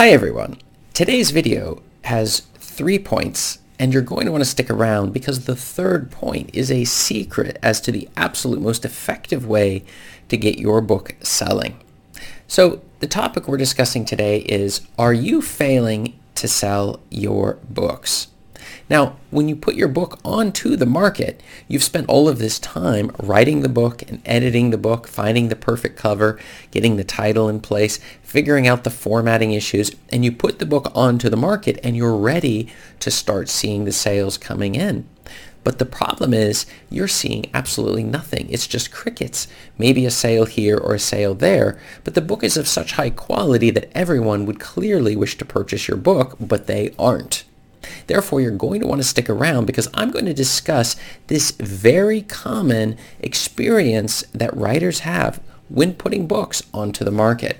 Hi everyone. Today's video has three points and you're going to want to stick around because the third point is a secret as to the absolute most effective way to get your book selling. So the topic we're discussing today is, are you failing to sell your books? Now, when you put your book onto the market, you've spent all of this time writing the book and editing the book, finding the perfect cover, getting the title in place, figuring out the formatting issues, and you put the book onto the market and you're ready to start seeing the sales coming in. But the problem is you're seeing absolutely nothing. It's just crickets. Maybe a sale here or a sale there, but the book is of such high quality that everyone would clearly wish to purchase your book, but they aren't. Therefore, you're going to want to stick around because I'm going to discuss this very common experience that writers have when putting books onto the market.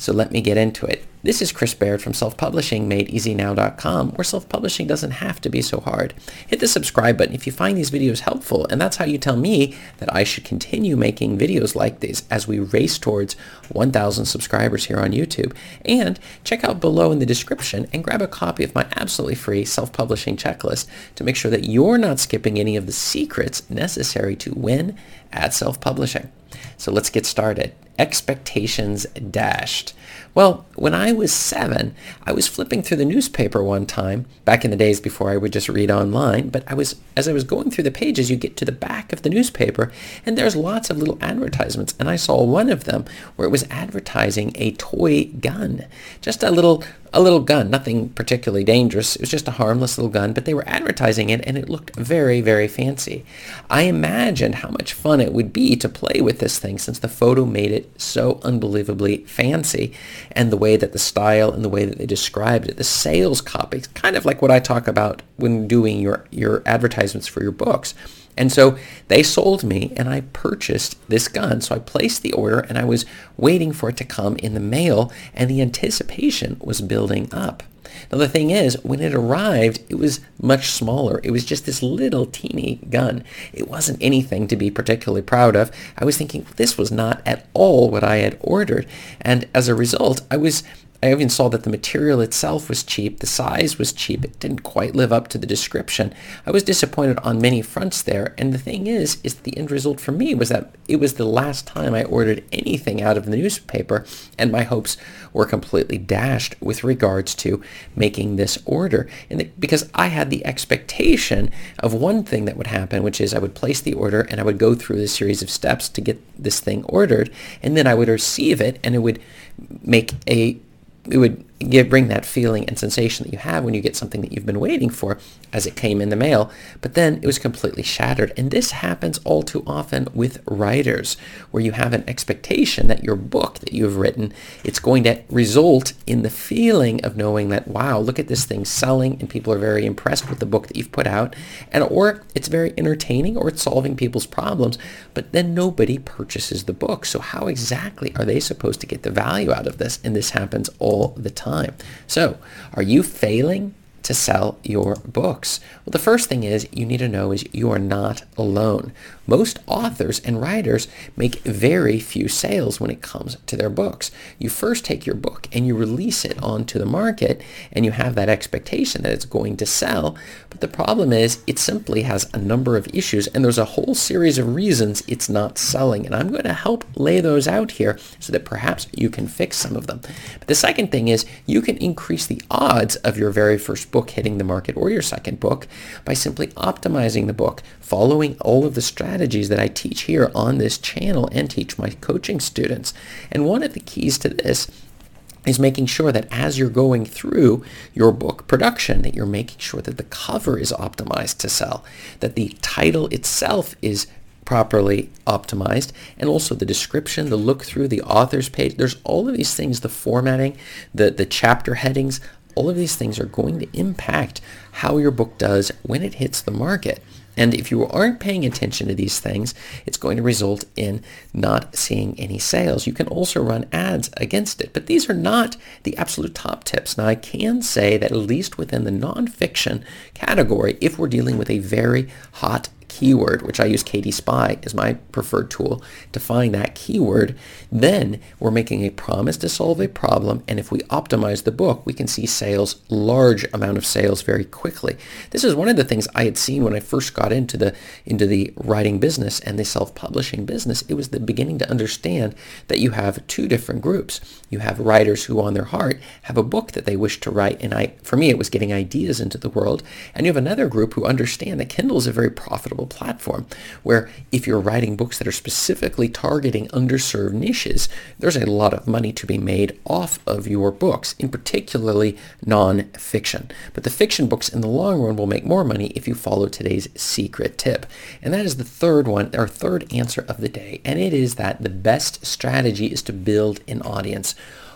So let me get into it. This is Chris Baird from Self-Publishing MadeEasyNow.com, where self-publishing doesn't have to be so hard. Hit the subscribe button if you find these videos helpful, and that's how you tell me that I should continue making videos like these as we race towards 1,000 subscribers here on YouTube. And check out below in the description and grab a copy of my absolutely free self-publishing checklist to make sure that you're not skipping any of the secrets necessary to win at self-publishing. So let's get started. Expectations dashed. Well, when I was seven, I was flipping through the newspaper one time, back in the days before I would just read online, but I was, as I was going through the pages, you get to the back of the newspaper, and there's lots of little advertisements, and I saw one of them where it was advertising a toy gun. Just a little a little gun, nothing particularly dangerous. It was just a harmless little gun, but they were advertising it and it looked very, very fancy. I imagined how much fun it would be to play with this thing since the photo made it so unbelievably fancy and the way that the style and the way that they described it, the sales copy, kind of like what I talk about when doing your, your advertisements for your books. And so they sold me and I purchased this gun. So I placed the order and I was waiting for it to come in the mail and the anticipation was building up. Now the thing is, when it arrived, it was much smaller. It was just this little teeny gun. It wasn't anything to be particularly proud of. I was thinking this was not at all what I had ordered. And as a result, I was I even saw that the material itself was cheap, the size was cheap, it didn't quite live up to the description. I was disappointed on many fronts there, and the thing is, is the end result for me was that it was the last time I ordered anything out of the newspaper, and my hopes were completely dashed with regards to making this order. And because I had the expectation of one thing that would happen, which is I would place the order and I would go through this series of steps to get this thing ordered, and then I would receive it, and it would make a it would give, bring that feeling and sensation that you have when you get something that you've been waiting for as it came in the mail, but then it was completely shattered. And this happens all too often with writers, where you have an expectation that your book that you've written, it's going to result in the feeling of knowing that, wow, look at this thing selling and people are very impressed with the book that you've put out. And or it's very entertaining or it's solving people's problems, but then nobody purchases the book. So how exactly are they supposed to get the value out of this? And this happens all the time time. So are you failing to sell your books? Well, the first thing is you need to know is you are not alone. Most authors and writers make very few sales when it comes to their books. You first take your book and you release it onto the market and you have that expectation that it's going to sell. But the problem is it simply has a number of issues and there's a whole series of reasons it's not selling. And I'm going to help lay those out here so that perhaps you can fix some of them. But the second thing is you can increase the odds of your very first book hitting the market or your second book by simply optimizing the book, following all of the strategies that I teach here on this channel and teach my coaching students. And one of the keys to this is making sure that as you're going through your book production, that you're making sure that the cover is optimized to sell, that the title itself is properly optimized and also the description the look through the author's page there's all of these things the formatting the the chapter headings all of these things are going to impact how your book does when it hits the market. And if you aren't paying attention to these things, it's going to result in not seeing any sales. You can also run ads against it, but these are not the absolute top tips. Now, I can say that at least within the nonfiction category, if we're dealing with a very hot keyword, which I use KD Spy as my preferred tool to find that keyword, then we're making a promise to solve a problem. And if we optimize the book, we can see sales, large amount of sales very quickly. This is one of the things I had seen when I first got into the into the writing business and the self-publishing business. It was the beginning to understand that you have two different groups. You have writers who on their heart have a book that they wish to write. And I, for me, it was getting ideas into the world. And you have another group who understand that Kindle is a very profitable platform where if you're writing books that are specifically targeting underserved niches, there's a lot of money to be made off of your books, in particularly non-fiction. But the fiction books in the long run will make more money if you follow today's secret tip. And that is the third one, our third answer of the day. And it is that the best strategy is to build an audience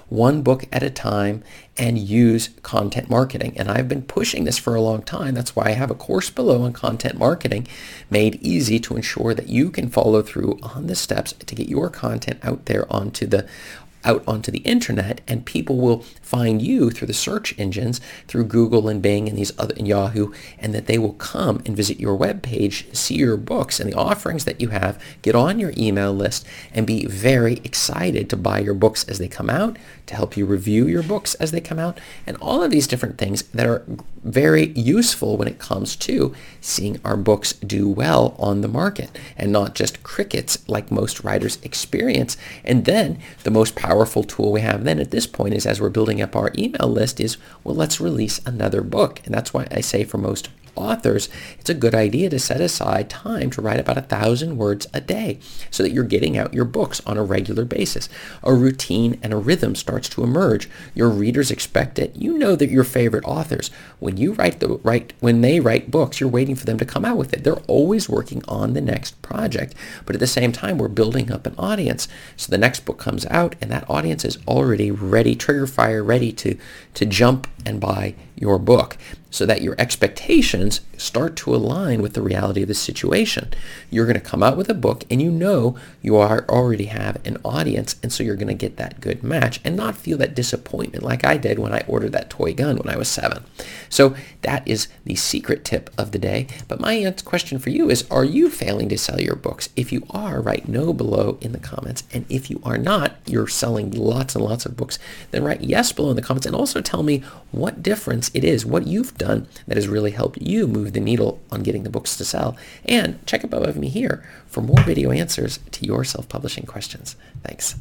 one book at a time and use content marketing. And I've been pushing this for a long time. That's why I have a course below on content marketing made easy to ensure that you can follow through on the steps to get your content out there onto the out onto the internet and people will find you through the search engines, through Google and Bing and these other and Yahoo, and that they will come and visit your web page, see your books and the offerings that you have, get on your email list and be very excited to buy your books as they come out, to help you review your books as they come out, and all of these different things that are very useful when it comes to seeing our books do well on the market and not just crickets like most writers experience. And then the most powerful tool we have then at this point is as we're building up our email list is, well, let's release another book. And that's why I say for most authors, it's a good idea to set aside time to write about a thousand words a day so that you're getting out your books on a regular basis. A routine and a rhythm starts to emerge. Your readers expect it. You know that your favorite authors, when you write the write when they write books, you're waiting for them to come out with it. They're always working on the next project. But at the same time, we're building up an audience. So the next book comes out and that audience is already ready, trigger fire, ready to to jump and buy your book so that your expectations start to align with the reality of the situation. You're going to come out with a book and you know you are already have an audience and so you're going to get that good match and not feel that disappointment like I did when I ordered that toy gun when I was seven. So that is the secret tip of the day. But my question for you is, are you failing to sell your books? If you are, write no below in the comments. And if you are not, you're selling lots and lots of books, then write yes below in the comments and also tell me what difference it is, what you've done that has really helped you move the needle on getting the books to sell. And check above me here for more video answers to your self-publishing questions. Thanks.